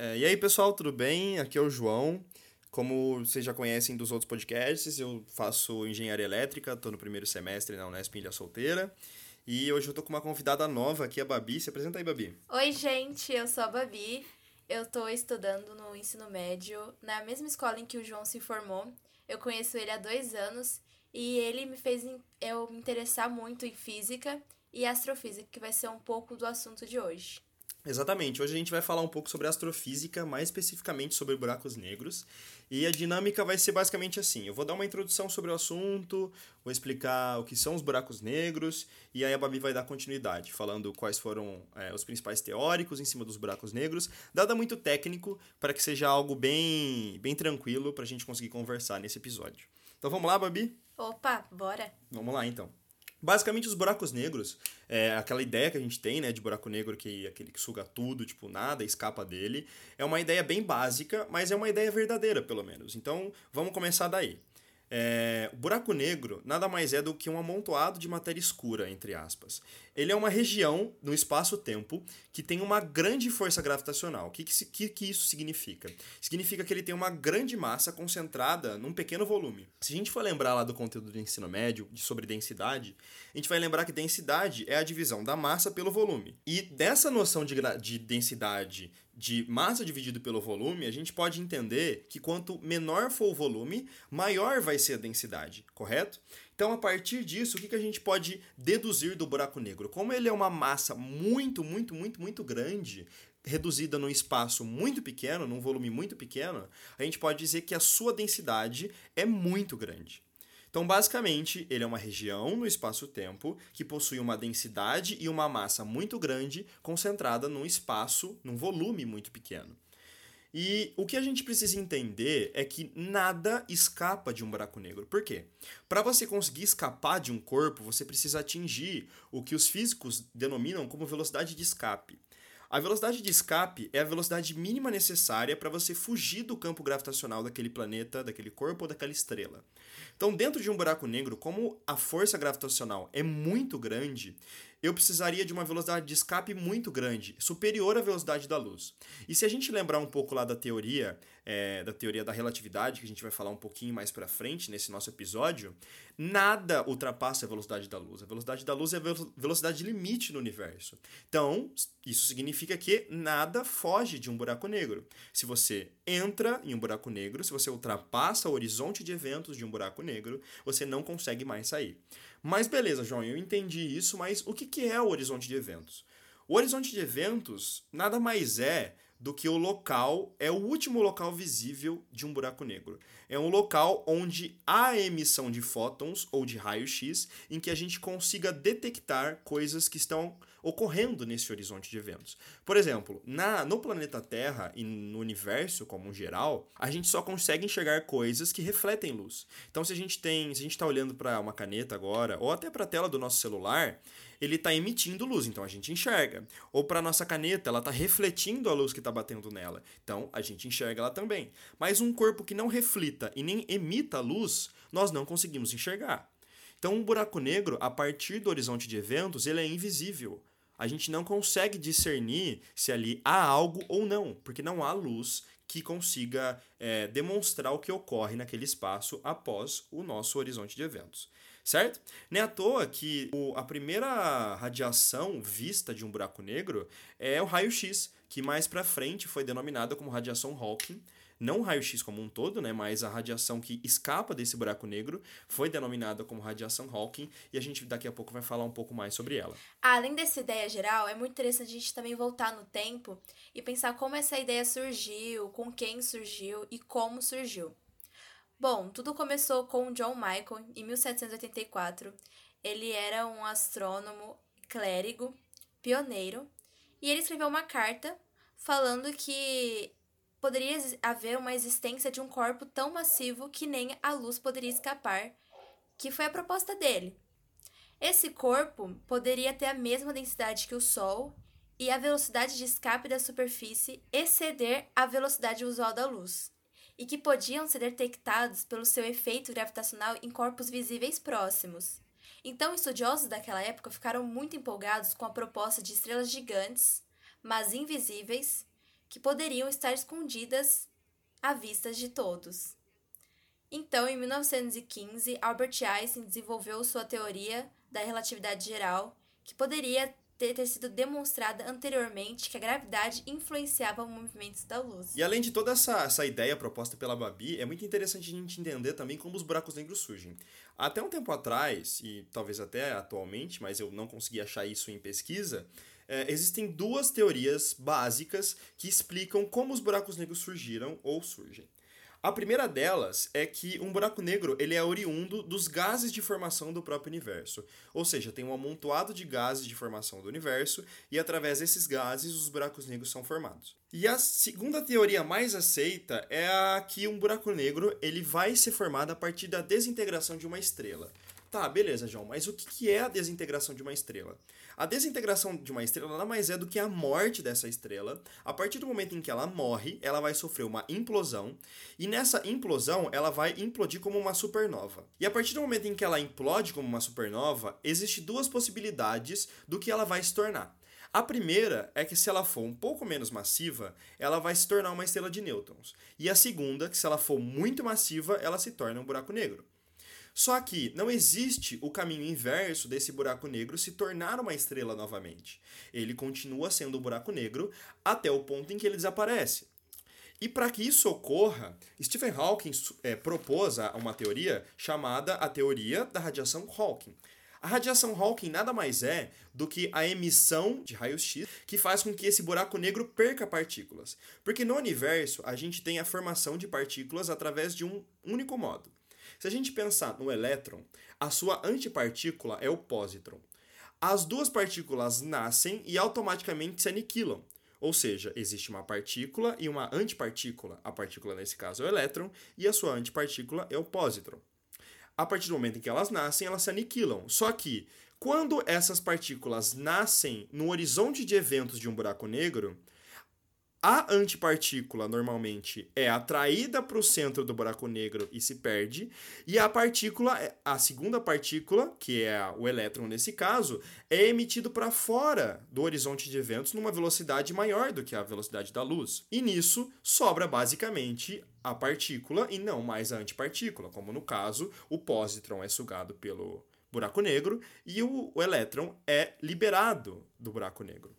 É, e aí, pessoal, tudo bem? Aqui é o João. Como vocês já conhecem dos outros podcasts, eu faço engenharia elétrica, estou no primeiro semestre na Unesp Ilha Solteira. E hoje eu tô com uma convidada nova aqui, a Babi. Se apresenta aí, Babi. Oi, gente, eu sou a Babi. Eu tô estudando no ensino médio, na mesma escola em que o João se formou. Eu conheço ele há dois anos e ele me fez eu me interessar muito em física e astrofísica, que vai ser um pouco do assunto de hoje. Exatamente. Hoje a gente vai falar um pouco sobre astrofísica, mais especificamente sobre buracos negros. E a dinâmica vai ser basicamente assim: eu vou dar uma introdução sobre o assunto, vou explicar o que são os buracos negros, e aí a Babi vai dar continuidade, falando quais foram é, os principais teóricos em cima dos buracos negros. Nada muito técnico, para que seja algo bem, bem tranquilo para a gente conseguir conversar nesse episódio. Então vamos lá, Babi? Opa, bora! Vamos lá então. Basicamente, os buracos negros, é, aquela ideia que a gente tem, né, de buraco negro que aquele que suga tudo, tipo, nada escapa dele, é uma ideia bem básica, mas é uma ideia verdadeira, pelo menos. Então, vamos começar daí. É, o buraco negro nada mais é do que um amontoado de matéria escura, entre aspas. Ele é uma região no espaço-tempo que tem uma grande força gravitacional. O que, que, que isso significa? Significa que ele tem uma grande massa concentrada num pequeno volume. Se a gente for lembrar lá do conteúdo do ensino médio, sobre densidade, a gente vai lembrar que densidade é a divisão da massa pelo volume. E dessa noção de, de densidade de massa dividido pelo volume, a gente pode entender que quanto menor for o volume, maior vai ser a densidade, correto? Então, a partir disso, o que, que a gente pode deduzir do buraco negro? Como ele é uma massa muito, muito, muito, muito grande, reduzida num espaço muito pequeno, num volume muito pequeno, a gente pode dizer que a sua densidade é muito grande. Então, basicamente, ele é uma região no espaço-tempo que possui uma densidade e uma massa muito grande concentrada num espaço, num volume muito pequeno. E o que a gente precisa entender é que nada escapa de um buraco negro. Por quê? Para você conseguir escapar de um corpo, você precisa atingir o que os físicos denominam como velocidade de escape. A velocidade de escape é a velocidade mínima necessária para você fugir do campo gravitacional daquele planeta, daquele corpo ou daquela estrela. Então, dentro de um buraco negro, como a força gravitacional é muito grande, eu precisaria de uma velocidade de escape muito grande, superior à velocidade da luz. E se a gente lembrar um pouco lá da teoria, é, da teoria da relatividade, que a gente vai falar um pouquinho mais para frente nesse nosso episódio, nada ultrapassa a velocidade da luz. A velocidade da luz é a velocidade limite no universo. Então, isso significa que nada foge de um buraco negro. Se você entra em um buraco negro, se você ultrapassa o horizonte de eventos de um buraco negro, você não consegue mais sair. Mas beleza, João, eu entendi isso, mas o que, que é o horizonte de eventos? O horizonte de eventos nada mais é do que o local, é o último local visível de um buraco negro. É um local onde há emissão de fótons ou de raio-x em que a gente consiga detectar coisas que estão ocorrendo nesse horizonte de eventos. Por exemplo, na, no planeta Terra e no universo como um geral, a gente só consegue enxergar coisas que refletem luz. Então, se a gente tem, se a gente está olhando para uma caneta agora, ou até para a tela do nosso celular, ele está emitindo luz, então a gente enxerga. Ou para nossa caneta, ela está refletindo a luz que está batendo nela, então a gente enxerga ela também. Mas um corpo que não reflita e nem emita luz, nós não conseguimos enxergar. Então, um buraco negro, a partir do horizonte de eventos, ele é invisível a gente não consegue discernir se ali há algo ou não, porque não há luz que consiga é, demonstrar o que ocorre naquele espaço após o nosso horizonte de eventos. Certo? Nem à toa que o, a primeira radiação vista de um buraco negro é o raio-x, que mais para frente foi denominada como radiação Hawking, não o raio-x como um todo, né, mas a radiação que escapa desse buraco negro foi denominada como radiação Hawking e a gente daqui a pouco vai falar um pouco mais sobre ela. Além dessa ideia geral, é muito interessante a gente também voltar no tempo e pensar como essa ideia surgiu, com quem surgiu e como surgiu. Bom, tudo começou com John Michael em 1784. Ele era um astrônomo clérigo, pioneiro, e ele escreveu uma carta falando que poderia haver uma existência de um corpo tão massivo que nem a luz poderia escapar, que foi a proposta dele. Esse corpo poderia ter a mesma densidade que o Sol e a velocidade de escape da superfície exceder a velocidade usual da luz, e que podiam ser detectados pelo seu efeito gravitacional em corpos visíveis próximos. Então, estudiosos daquela época ficaram muito empolgados com a proposta de estrelas gigantes, mas invisíveis, que poderiam estar escondidas à vista de todos. Então, em 1915, Albert Einstein desenvolveu sua teoria da relatividade geral, que poderia ter, sido demonstrada anteriormente que a gravidade influenciava os movimentos da luz. E além de toda essa, essa ideia proposta pela Babi, é muito interessante a gente entender também como os buracos negros surgem. Até um tempo atrás, e talvez até atualmente, mas eu não consegui achar isso em pesquisa, é, existem duas teorias básicas que explicam como os buracos negros surgiram ou surgem. A primeira delas é que um buraco negro ele é oriundo dos gases de formação do próprio universo. Ou seja, tem um amontoado de gases de formação do universo e através desses gases os buracos negros são formados. E a segunda teoria mais aceita é a que um buraco negro ele vai ser formado a partir da desintegração de uma estrela. Tá, beleza, João, mas o que é a desintegração de uma estrela? A desintegração de uma estrela nada mais é do que a morte dessa estrela. A partir do momento em que ela morre, ela vai sofrer uma implosão, e nessa implosão ela vai implodir como uma supernova. E a partir do momento em que ela implode como uma supernova, existe duas possibilidades do que ela vai se tornar. A primeira é que se ela for um pouco menos massiva, ela vai se tornar uma estrela de nêutrons. E a segunda, que se ela for muito massiva, ela se torna um buraco negro. Só que não existe o caminho inverso desse buraco negro se tornar uma estrela novamente. Ele continua sendo um buraco negro até o ponto em que ele desaparece. E para que isso ocorra, Stephen Hawking é, propôs uma teoria chamada a teoria da radiação Hawking. A radiação Hawking nada mais é do que a emissão de raios-x que faz com que esse buraco negro perca partículas. Porque no universo a gente tem a formação de partículas através de um único modo. Se a gente pensar no elétron, a sua antipartícula é o pósitron. As duas partículas nascem e automaticamente se aniquilam. Ou seja, existe uma partícula e uma antipartícula. A partícula, nesse caso, é o elétron, e a sua antipartícula é o pósitron. A partir do momento em que elas nascem, elas se aniquilam. Só que, quando essas partículas nascem no horizonte de eventos de um buraco negro, a antipartícula normalmente é atraída para o centro do buraco negro e se perde, e a partícula, a segunda partícula, que é o elétron nesse caso, é emitido para fora do horizonte de eventos numa velocidade maior do que a velocidade da luz. E nisso sobra basicamente a partícula e não mais a antipartícula, como no caso, o pósitron é sugado pelo buraco negro e o, o elétron é liberado do buraco negro.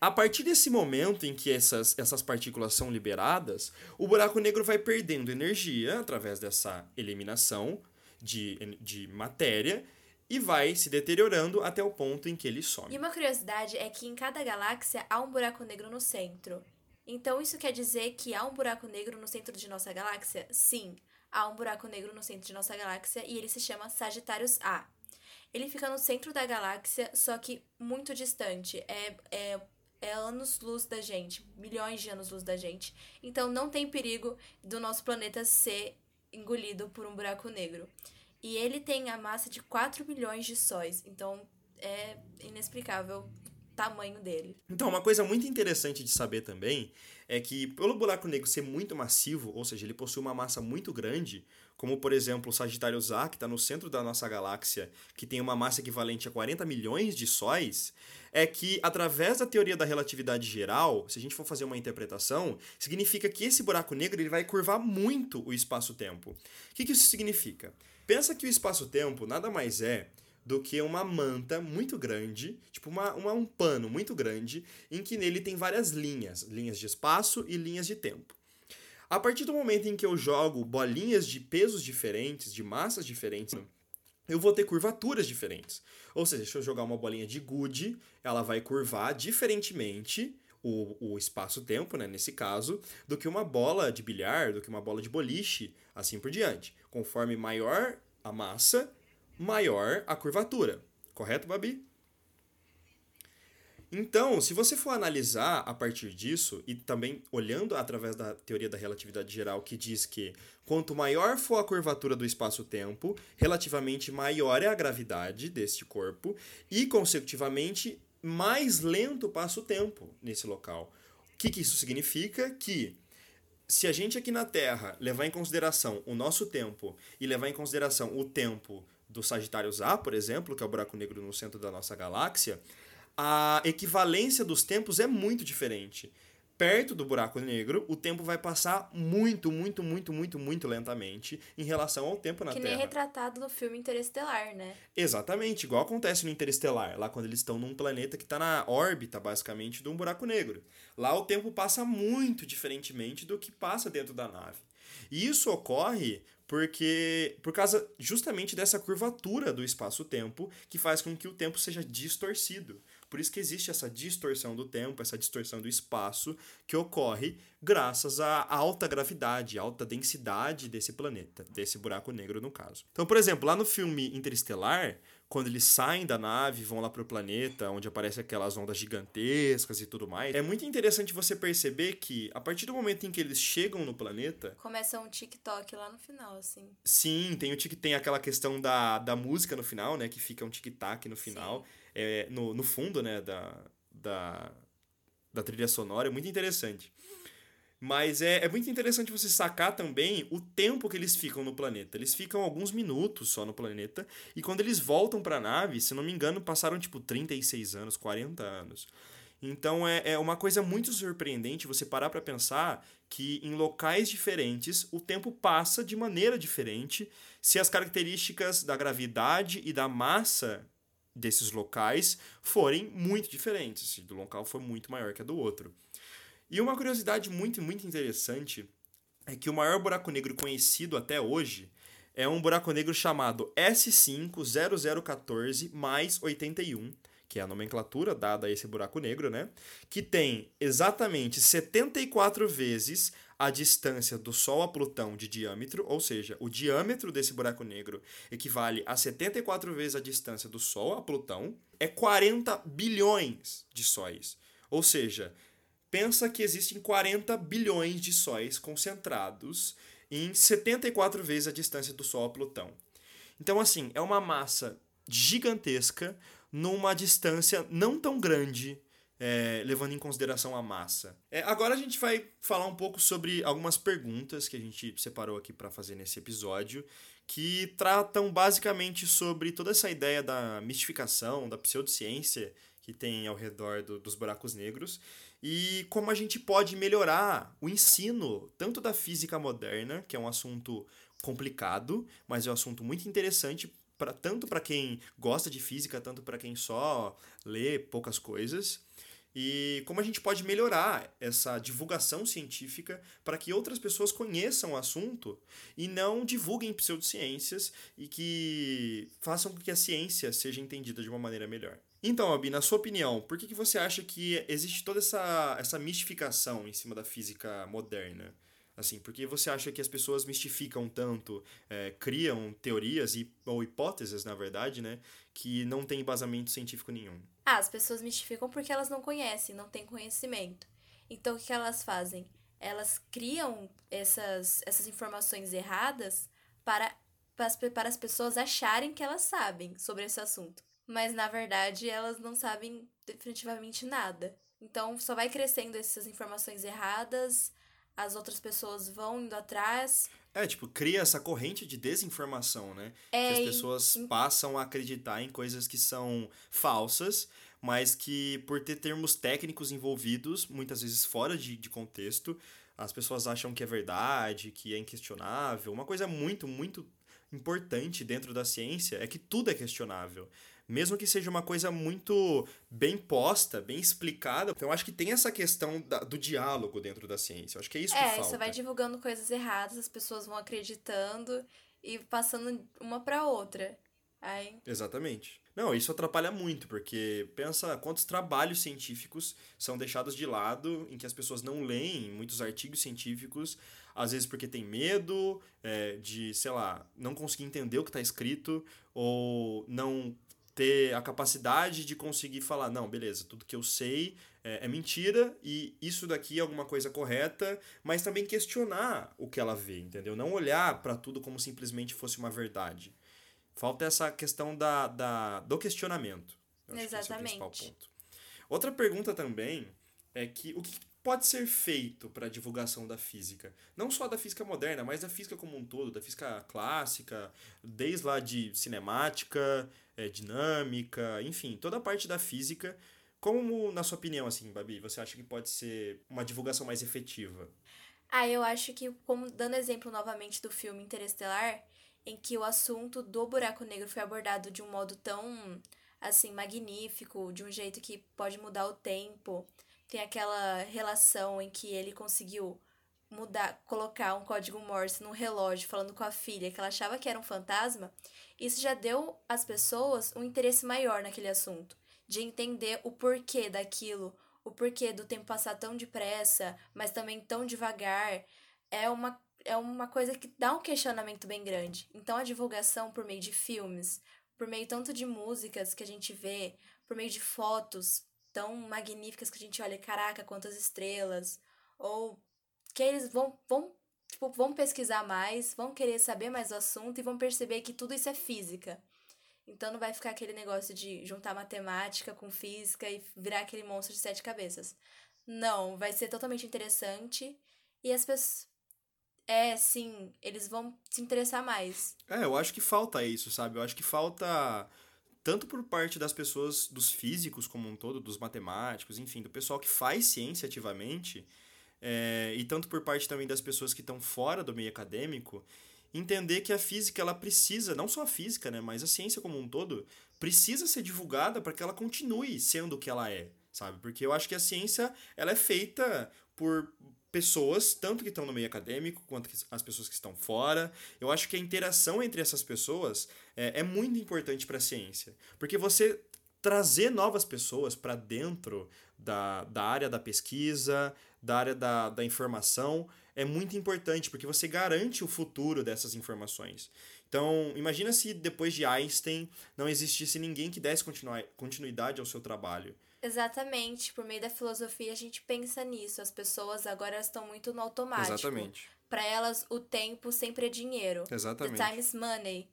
A partir desse momento em que essas, essas partículas são liberadas, o buraco negro vai perdendo energia através dessa eliminação de, de matéria e vai se deteriorando até o ponto em que ele some. E uma curiosidade é que em cada galáxia há um buraco negro no centro. Então isso quer dizer que há um buraco negro no centro de nossa galáxia? Sim, há um buraco negro no centro de nossa galáxia e ele se chama Sagitários A. Ele fica no centro da galáxia, só que muito distante. É, é é anos-luz da gente, milhões de anos-luz da gente. Então não tem perigo do nosso planeta ser engolido por um buraco negro. E ele tem a massa de 4 milhões de sóis, então é inexplicável tamanho dele. Então, uma coisa muito interessante de saber também é que, pelo buraco negro ser muito massivo, ou seja, ele possui uma massa muito grande, como por exemplo o Sagitário A, que está no centro da nossa galáxia, que tem uma massa equivalente a 40 milhões de sóis, é que, através da teoria da relatividade geral, se a gente for fazer uma interpretação, significa que esse buraco negro ele vai curvar muito o espaço-tempo. O que, que isso significa? Pensa que o espaço-tempo nada mais é do que uma manta muito grande, tipo uma, uma, um pano muito grande, em que nele tem várias linhas, linhas de espaço e linhas de tempo. A partir do momento em que eu jogo bolinhas de pesos diferentes, de massas diferentes, eu vou ter curvaturas diferentes. Ou seja, se eu jogar uma bolinha de gude, ela vai curvar diferentemente o, o espaço-tempo, né, nesse caso, do que uma bola de bilhar, do que uma bola de boliche, assim por diante. Conforme maior a massa, maior a curvatura. Correto, Babi? Então, se você for analisar a partir disso, e também olhando através da teoria da relatividade geral, que diz que quanto maior for a curvatura do espaço-tempo, relativamente maior é a gravidade deste corpo, e, consecutivamente, mais lento passa o tempo nesse local. O que, que isso significa? Que se a gente aqui na Terra levar em consideração o nosso tempo e levar em consideração o tempo do Sagitário A, por exemplo, que é o buraco negro no centro da nossa galáxia, a equivalência dos tempos é muito diferente. perto do buraco negro, o tempo vai passar muito, muito, muito, muito, muito lentamente em relação ao tempo na que Terra. nem retratado no filme Interestelar, né? Exatamente, igual acontece no Interestelar, lá quando eles estão num planeta que está na órbita, basicamente, de um buraco negro. Lá o tempo passa muito diferentemente do que passa dentro da nave. E isso ocorre porque por causa justamente dessa curvatura do espaço-tempo que faz com que o tempo seja distorcido. Por isso que existe essa distorção do tempo, essa distorção do espaço que ocorre graças à alta gravidade, alta densidade desse planeta, desse buraco negro no caso. Então, por exemplo, lá no filme Interestelar, quando eles saem da nave, vão lá pro planeta, onde aparecem aquelas ondas gigantescas e tudo mais, é muito interessante você perceber que a partir do momento em que eles chegam no planeta, Começa um TikTok lá no final, assim. sim, tem o tic tem aquela questão da, da música no final, né, que fica um tic-tac no final, é, no, no fundo, né, da, da, da trilha sonora, é muito interessante. Mas é, é muito interessante você sacar também o tempo que eles ficam no planeta. Eles ficam alguns minutos só no planeta. E quando eles voltam para a nave, se não me engano, passaram tipo 36 anos, 40 anos. Então é, é uma coisa muito surpreendente você parar para pensar que em locais diferentes o tempo passa de maneira diferente se as características da gravidade e da massa desses locais forem muito diferentes, se do local for muito maior que a do outro. E uma curiosidade muito, muito interessante é que o maior buraco negro conhecido até hoje é um buraco negro chamado S50014 mais 81, que é a nomenclatura dada a esse buraco negro, né? Que tem exatamente 74 vezes a distância do Sol a Plutão de diâmetro, ou seja, o diâmetro desse buraco negro equivale a 74 vezes a distância do Sol a Plutão, é 40 bilhões de sóis. Ou seja, pensa que existem 40 bilhões de sóis concentrados em 74 vezes a distância do Sol a Plutão. Então, assim, é uma massa gigantesca numa distância não tão grande, é, levando em consideração a massa. É, agora a gente vai falar um pouco sobre algumas perguntas que a gente separou aqui para fazer nesse episódio, que tratam basicamente sobre toda essa ideia da mistificação, da pseudociência que tem ao redor do, dos buracos negros e como a gente pode melhorar o ensino tanto da física moderna, que é um assunto complicado, mas é um assunto muito interessante para tanto para quem gosta de física, tanto para quem só lê poucas coisas. E como a gente pode melhorar essa divulgação científica para que outras pessoas conheçam o assunto e não divulguem pseudociências e que façam com que a ciência seja entendida de uma maneira melhor. Então, Albi, na sua opinião, por que, que você acha que existe toda essa, essa mistificação em cima da física moderna? Assim, por que você acha que as pessoas mistificam tanto, é, criam teorias e, ou hipóteses, na verdade, né, que não tem embasamento científico nenhum? Ah, as pessoas mistificam porque elas não conhecem, não têm conhecimento. Então, o que elas fazem? Elas criam essas, essas informações erradas para, para, as, para as pessoas acharem que elas sabem sobre esse assunto. Mas, na verdade, elas não sabem definitivamente nada. Então, só vai crescendo essas informações erradas, as outras pessoas vão indo atrás. É, tipo, cria essa corrente de desinformação, né? É, que e- as pessoas passam a acreditar em coisas que são falsas, mas que por ter termos técnicos envolvidos, muitas vezes fora de, de contexto, as pessoas acham que é verdade, que é inquestionável. Uma coisa muito, muito importante dentro da ciência é que tudo é questionável. Mesmo que seja uma coisa muito bem posta, bem explicada. Então, eu acho que tem essa questão da- do diálogo dentro da ciência. Eu acho que é isso que É, falta. você vai divulgando coisas erradas, as pessoas vão acreditando e passando uma pra outra. Aí, Exatamente. Não, isso atrapalha muito, porque pensa quantos trabalhos científicos são deixados de lado, em que as pessoas não leem muitos artigos científicos, às vezes porque tem medo é, de, sei lá, não conseguir entender o que está escrito, ou não ter a capacidade de conseguir falar, não, beleza, tudo que eu sei é, é mentira e isso daqui é alguma coisa correta, mas também questionar o que ela vê, entendeu? Não olhar para tudo como simplesmente fosse uma verdade. Falta essa questão da, da, do questionamento. Eu que é Exatamente. ponto. Outra pergunta também é que o que pode ser feito para a divulgação da física? Não só da física moderna, mas da física como um todo, da física clássica, desde lá de cinemática, eh, dinâmica, enfim, toda a parte da física Como, na sua opinião, assim, Babi, você acha que pode ser uma divulgação mais efetiva? Ah, eu acho que, como dando exemplo novamente do filme Interestelar, em que o assunto do buraco negro foi abordado de um modo tão, assim, magnífico, de um jeito que pode mudar o tempo. Tem aquela relação em que ele conseguiu mudar, colocar um código Morse num relógio falando com a filha que ela achava que era um fantasma. Isso já deu às pessoas um interesse maior naquele assunto, de entender o porquê daquilo, o porquê do tempo passar tão depressa, mas também tão devagar. É uma é uma coisa que dá um questionamento bem grande. Então a divulgação por meio de filmes, por meio tanto de músicas que a gente vê, por meio de fotos tão magníficas que a gente olha, caraca, quantas estrelas, ou que eles vão, vão, tipo, vão pesquisar mais, vão querer saber mais do assunto e vão perceber que tudo isso é física. Então não vai ficar aquele negócio de juntar matemática com física e virar aquele monstro de sete cabeças. Não, vai ser totalmente interessante e as pessoas é, sim, eles vão se interessar mais. É, eu acho que falta isso, sabe? Eu acho que falta tanto por parte das pessoas, dos físicos como um todo, dos matemáticos, enfim, do pessoal que faz ciência ativamente, é, e tanto por parte também das pessoas que estão fora do meio acadêmico, entender que a física ela precisa, não só a física, né, mas a ciência como um todo, precisa ser divulgada para que ela continue sendo o que ela é, sabe? Porque eu acho que a ciência ela é feita por pessoas, tanto que estão no meio acadêmico, quanto as pessoas que estão fora. Eu acho que a interação entre essas pessoas é, é muito importante para a ciência. Porque você trazer novas pessoas para dentro da, da área da pesquisa, da área da, da informação, é muito importante, porque você garante o futuro dessas informações. Então, imagina se depois de Einstein não existisse ninguém que desse continuidade ao seu trabalho. Exatamente. Por meio da filosofia, a gente pensa nisso. As pessoas agora estão muito no automático. Exatamente. Para elas, o tempo sempre é dinheiro. Exatamente. The time is money.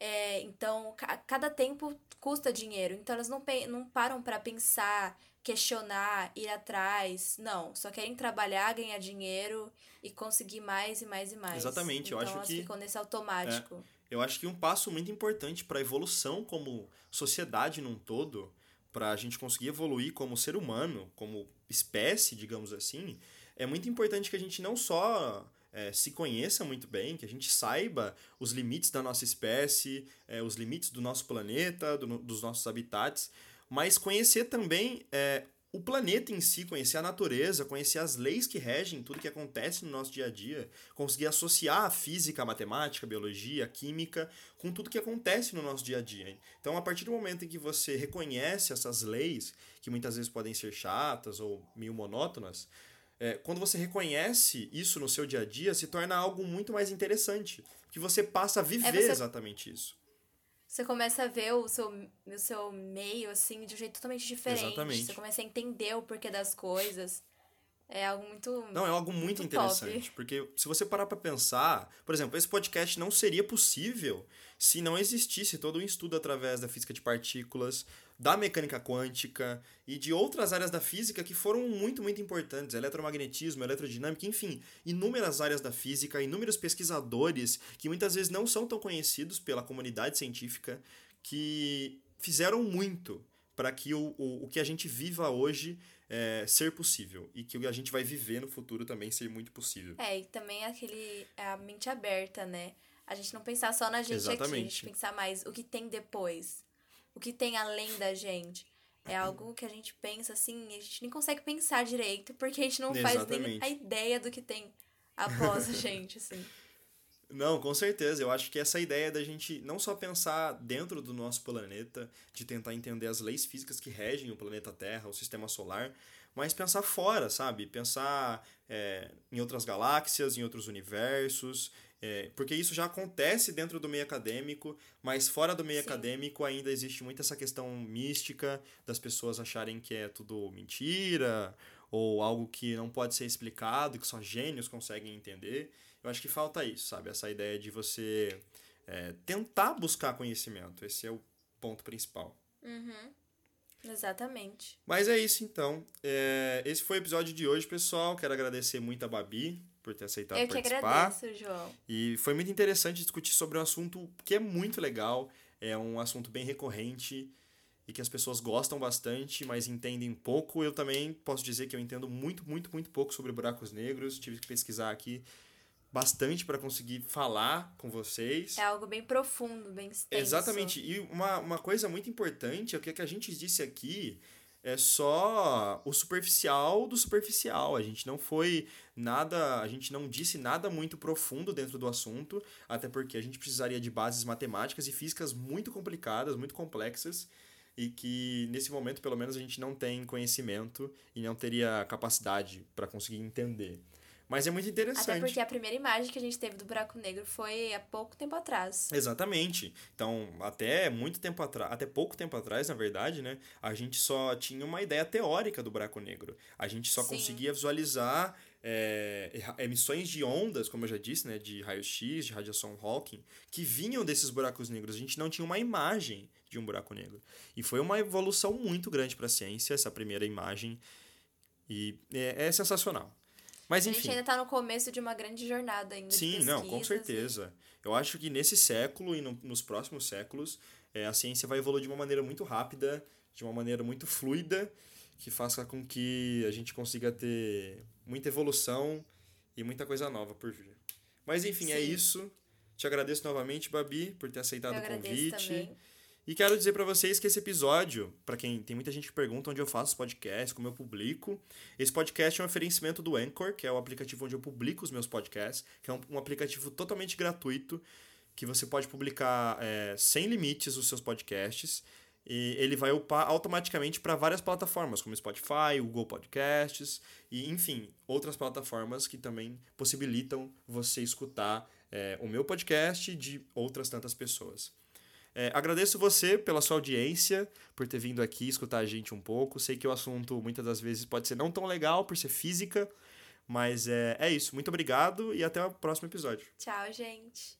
É, então, cada tempo custa dinheiro. Então, elas não, não param para pensar, questionar, ir atrás. Não, só querem trabalhar, ganhar dinheiro e conseguir mais e mais e mais. Exatamente. Então, eu acho elas que ficam nesse automático. É, eu acho que um passo muito importante para a evolução como sociedade num todo para a gente conseguir evoluir como ser humano, como espécie, digamos assim, é muito importante que a gente não só é, se conheça muito bem, que a gente saiba os limites da nossa espécie, é, os limites do nosso planeta, do, dos nossos habitats, mas conhecer também é, o planeta em si, conhecer a natureza, conhecer as leis que regem tudo que acontece no nosso dia a dia, conseguir associar a física, a matemática, a biologia, a química com tudo que acontece no nosso dia a dia. Então, a partir do momento em que você reconhece essas leis, que muitas vezes podem ser chatas ou meio monótonas, é, quando você reconhece isso no seu dia a dia, se torna algo muito mais interessante, que você passa a viver é você... exatamente isso você começa a ver o seu, o seu meio, assim, de um jeito totalmente diferente. Exatamente. Você começa a entender o porquê das coisas. É algo muito. Não, é algo muito, muito interessante. Top. Porque se você parar para pensar, por exemplo, esse podcast não seria possível se não existisse todo um estudo através da física de partículas, da mecânica quântica e de outras áreas da física que foram muito, muito importantes. Eletromagnetismo, eletrodinâmica, enfim, inúmeras áreas da física, inúmeros pesquisadores que muitas vezes não são tão conhecidos pela comunidade científica que fizeram muito para que o, o, o que a gente viva hoje é, ser possível e que a gente vai viver no futuro também ser muito possível. É, e também aquele a mente aberta, né? A gente não pensar só na gente Exatamente. aqui, a gente pensar mais o que tem depois o que tem além da gente. É algo que a gente pensa assim, a gente nem consegue pensar direito, porque a gente não Exatamente. faz nem a ideia do que tem após a gente, assim. Não, com certeza. Eu acho que essa ideia da gente não só pensar dentro do nosso planeta, de tentar entender as leis físicas que regem o planeta Terra, o sistema solar, mas pensar fora, sabe? Pensar é, em outras galáxias, em outros universos, é, porque isso já acontece dentro do meio acadêmico, mas fora do meio Sim. acadêmico ainda existe muito essa questão mística das pessoas acharem que é tudo mentira ou algo que não pode ser explicado, que só gênios conseguem entender. Eu acho que falta isso, sabe? Essa ideia de você é, tentar buscar conhecimento. Esse é o ponto principal. Uhum. Exatamente. Mas é isso então. É, esse foi o episódio de hoje, pessoal. Quero agradecer muito a Babi por ter aceitado Eu participar. Eu que agradeço, João. E foi muito interessante discutir sobre um assunto que é muito legal, é um assunto bem recorrente e que as pessoas gostam bastante, mas entendem pouco. Eu também posso dizer que eu entendo muito, muito, muito pouco sobre buracos negros. Tive que pesquisar aqui bastante para conseguir falar com vocês. É algo bem profundo, bem extenso. Exatamente. E uma, uma coisa muito importante é o que, é que a gente disse aqui é só o superficial do superficial. A gente não foi nada, a gente não disse nada muito profundo dentro do assunto, até porque a gente precisaria de bases matemáticas e físicas muito complicadas, muito complexas e que nesse momento pelo menos a gente não tem conhecimento e não teria capacidade para conseguir entender. Mas é muito interessante. Até porque a primeira imagem que a gente teve do buraco negro foi há pouco tempo atrás. Exatamente. Então, até muito tempo atrás, até pouco tempo atrás, na verdade, né, a gente só tinha uma ideia teórica do buraco negro. A gente só Sim. conseguia visualizar é, emissões de ondas, como eu já disse, né, de raio-x, de radiação Hawking, que vinham desses buracos negros. A gente não tinha uma imagem de um buraco negro. E foi uma evolução muito grande para a ciência, essa primeira imagem. E é, é sensacional. Mas enfim. A gente ainda está no começo de uma grande jornada ainda. Sim, não, com certeza. E... Eu acho que nesse século e no, nos próximos séculos, é, a ciência vai evoluir de uma maneira muito rápida, de uma maneira muito fluida, que faça com que a gente consiga ter muita evolução e muita coisa nova por vir. Mas enfim, é Sim. é isso. Te agradeço novamente, Babi, por ter aceitado eu o convite. Também. E quero dizer para vocês que esse episódio, para quem tem muita gente que pergunta onde eu faço os podcasts, como eu publico, esse podcast é um oferecimento do Anchor, que é o aplicativo onde eu publico os meus podcasts, que é um, um aplicativo totalmente gratuito, que você pode publicar é, sem limites os seus podcasts. E ele vai upar automaticamente para várias plataformas, como Spotify, Google Podcasts e, enfim, outras plataformas que também possibilitam você escutar é, o meu podcast de outras tantas pessoas. É, agradeço você pela sua audiência, por ter vindo aqui escutar a gente um pouco. Sei que o assunto muitas das vezes pode ser não tão legal por ser física, mas é, é isso. Muito obrigado e até o próximo episódio. Tchau, gente.